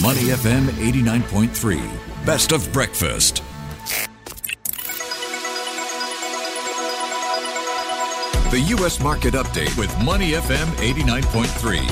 Money FM 89.3. Best of breakfast. The U.S. Market Update with Money FM 89.3.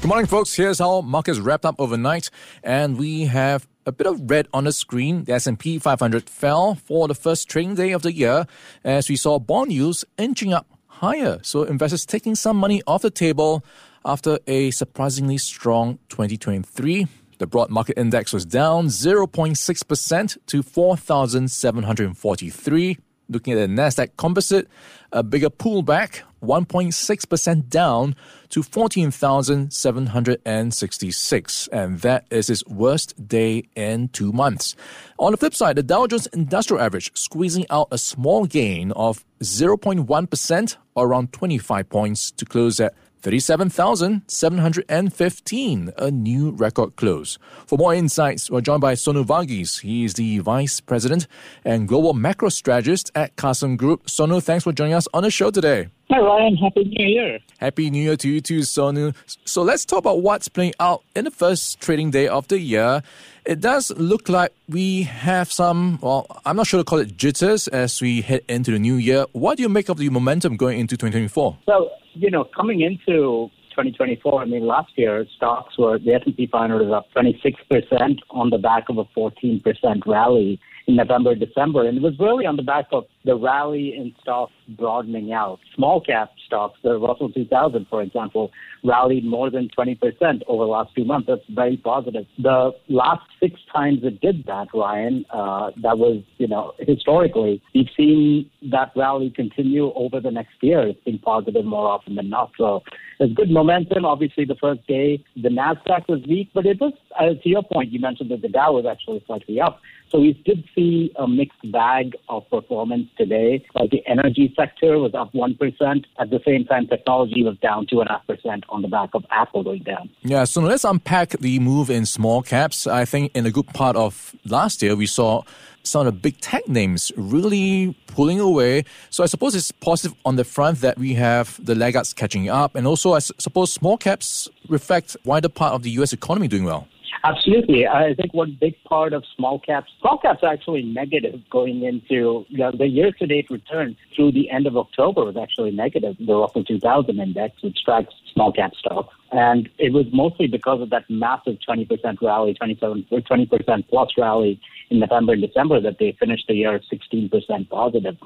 Good morning, folks. Here's how markets wrapped up overnight, and we have a bit of red on the screen. The S&P 500 fell for the first trading day of the year as we saw bond yields inching up higher. So investors taking some money off the table after a surprisingly strong 2023. The broad market index was down 0.6% to 4,743. Looking at the Nasdaq Composite, a bigger pullback, 1.6% down to 14,766, and that is its worst day in two months. On the flip side, the Dow Jones Industrial Average squeezing out a small gain of 0.1% or around 25 points to close at 37,715, a new record close. For more insights, we're joined by Sonu Varghese. He is the Vice President and Global Macro Strategist at Carson Group. Sonu, thanks for joining us on the show today. Hi, Ryan. Happy New Year. Happy New Year to you too, Sonu. So let's talk about what's playing out in the first trading day of the year. It does look like we have some, well, I'm not sure to call it jitters as we head into the new year. What do you make of the momentum going into 2024? So, you know, coming into 2024, I mean, last year stocks were, the S&P 500 was up 26% on the back of a 14% rally in November, December. And it was really on the back of the rally in stocks broadening out. Small cap stocks, the Russell 2000, for example, rallied more than 20% over the last few months. That's very positive. The last six times it did that, Ryan, uh, that was, you know, historically, we've seen that rally continue over the next year. It's been positive more often than not. So there's good momentum. Obviously, the first day, the NASDAQ was weak, but it was, uh, to your point, you mentioned that the Dow was actually slightly up. So we did see a mixed bag of performance today. Like the energy sector was up 1%. At the same time, technology was down 2.5% on the back of Apple going down. Yeah, so let's unpack the move in small caps. I think in a good part of last year, we saw some of the big tech names really pulling away. So I suppose it's positive on the front that we have the laggards catching up. And also, I suppose small caps reflect wider part of the U.S. economy doing well. Absolutely. I think one big part of small caps, small caps are actually negative going into you know, the year to date return through the end of October was actually negative. The Russell 2000 index, which tracks small cap stocks. And it was mostly because of that massive 20% rally, 27, 20% plus rally in November and December that they finished the year 16% positive.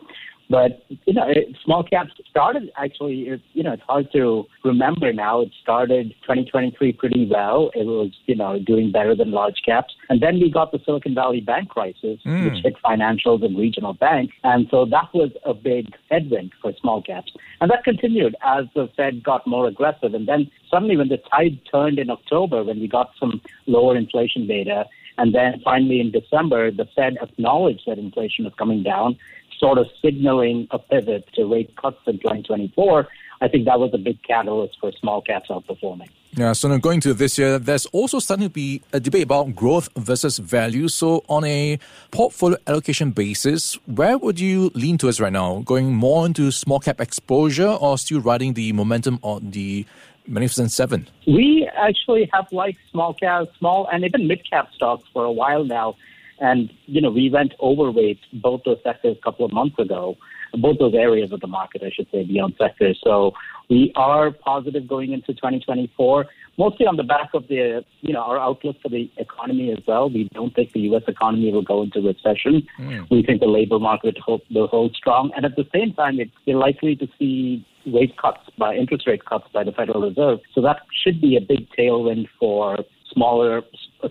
But you know, small caps started actually. You know, it's hard to remember now. It started 2023 pretty well. It was you know doing better than large caps, and then we got the Silicon Valley bank crisis, mm. which hit financials and regional banks, and so that was a big headwind for small caps, and that continued as the Fed got more aggressive, and then suddenly when the tide turned in October, when we got some lower inflation data. And then finally in December, the Fed acknowledged that inflation was coming down sort of signaling a pivot to rate cuts in 2024, I think that was a big catalyst for small caps outperforming. Yeah, so now going to this year, there's also starting to be a debate about growth versus value. So, on a portfolio allocation basis, where would you lean towards right now? Going more into small cap exposure or still riding the momentum on the Magnificent Seven? We actually have liked small cap, small, and even mid cap stocks for a while now. And, you know, we went overweight both those sectors a couple of months ago, both those areas of the market, I should say, beyond sectors. So we are positive going into 2024, mostly on the back of the, you know, our outlook for the economy as well. We don't think the U.S. economy will go into recession. Mm. We think the labor market will hold strong. And at the same time, we're likely to see rate cuts by interest rate cuts by the Federal Reserve. So that should be a big tailwind for smaller,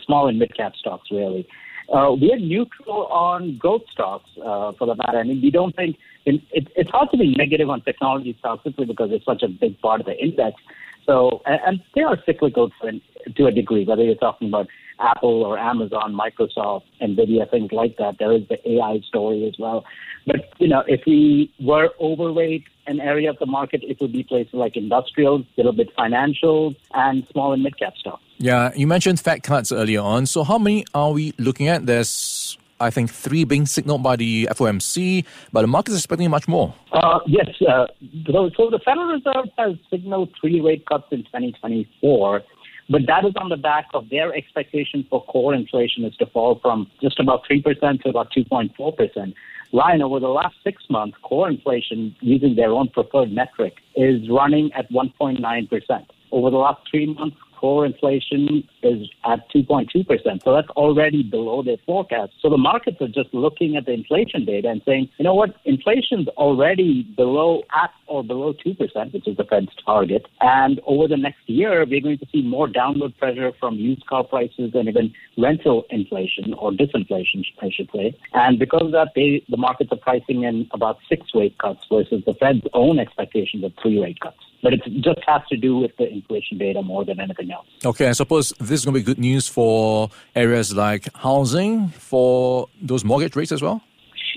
small and mid cap stocks, really. Uh, we are neutral on growth stocks uh, for the matter. I mean, we don't think it, it, it's hard to be negative on technology stocks simply because it's such a big part of the index. So, and, and they are cyclical to, to a degree, whether you're talking about Apple or Amazon, Microsoft, Nvidia, things like that. There is the AI story as well. But you know, if we were overweight an area of the market, it would be places like industrials, a little bit financials, and small and mid cap stocks. Yeah, you mentioned Fed cuts earlier on. So how many are we looking at? There's I think three being signaled by the FOMC, but the market is expecting much more. Uh, yes. Uh, so, so, the Federal Reserve has signaled three rate cuts in 2024. But that is on the back of their expectation for core inflation is to fall from just about 3% to about 2.4%. Ryan, over the last six months, core inflation, using their own preferred metric, is running at 1.9%. Over the last three months, core inflation is at 2.2%. So that's already below their forecast. So the markets are just looking at the inflation data and saying, you know what, inflation's already below at or below 2%, which is the Fed's target. And over the next year, we're going to see more downward pressure from used car prices and even rental inflation or disinflation, I should say. And because of that, they, the markets are pricing in about six rate cuts versus the Fed's own expectations of three rate cuts. But it just has to do with the inflation data more than anything else. Okay, I suppose this is going to be good news for areas like housing, for those mortgage rates as well?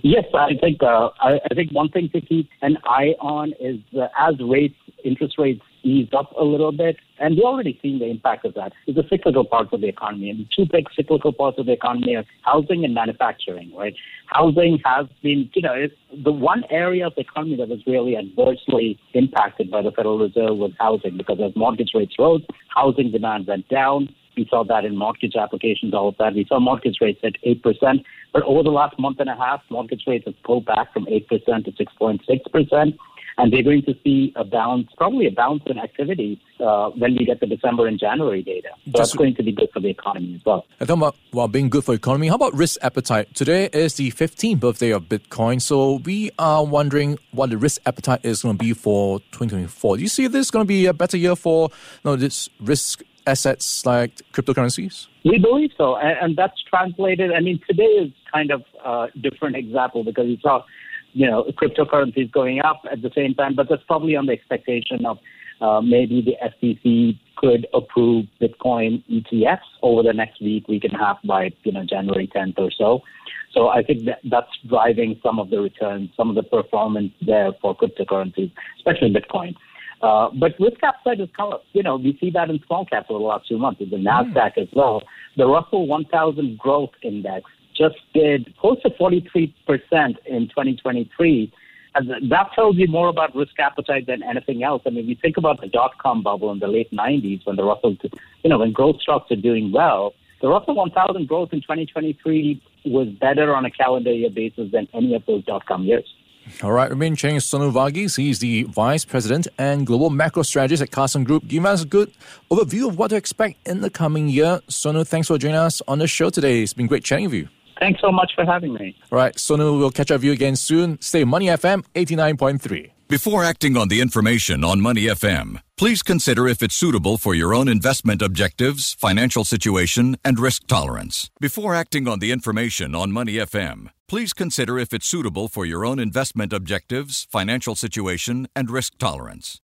Yes, I think uh, I, I, think one thing to keep an eye on is uh, as rates, interest rates ease up a little bit, and we're already seeing the impact of that. Is the cyclical parts of the economy, and the two big cyclical parts of the economy are housing and manufacturing. Right, housing has been, you know, it's the one area of the economy that was really adversely impacted by the Federal Reserve was housing because as mortgage rates rose, housing demand went down we saw that in mortgage applications, all of that. We saw mortgage rates at 8%. But over the last month and a half, mortgage rates have pulled back from 8% to 6.6%. And we're going to see a bounce, probably a bounce in activity uh, when we get the December and January data. So Just, that's going to be good for the economy as well. And talking about well, being good for the economy, how about risk appetite? Today is the 15th birthday of Bitcoin, so we are wondering what the risk appetite is going to be for 2024. Do you see this going to be a better year for you know, this risk assets like cryptocurrencies? We believe so, and, and that's translated. I mean, today is kind of a different example because you saw, you know, cryptocurrencies going up at the same time, but that's probably on the expectation of uh, maybe the SEC could approve Bitcoin ETFs over the next week, week and a half by you know January 10th or so. So I think that that's driving some of the returns, some of the performance there for cryptocurrencies, especially Bitcoin. Uh, but risk appetite is kind of, you know, we see that in small caps over the last few months, in the NASDAQ mm. as well. The Russell 1000 Growth Index just did close to 43% in 2023. And that tells you more about risk appetite than anything else. I mean, you think about the dot com bubble in the late 90s when the Russell, you know, when growth stocks are doing well. The Russell 1000 growth in 2023 was better on a calendar year basis than any of those dot com years. All right, Cheng Sonu Varghese. He's the Vice President and Global Macro Strategist at Carson Group. Giving us a good overview of what to expect in the coming year. Sonu, thanks for joining us on the show today. It's been great chatting with you. Thanks so much for having me. All right, Sonu, we'll catch up with you again soon. Stay Money FM 89.3. Before acting on the information on Money FM, please consider if it's suitable for your own investment objectives, financial situation, and risk tolerance. Before acting on the information on Money FM, please consider if it's suitable for your own investment objectives, financial situation, and risk tolerance.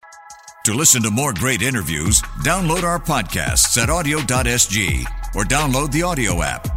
To listen to more great interviews, download our podcasts at awedio.sg or download the AWEDIO app.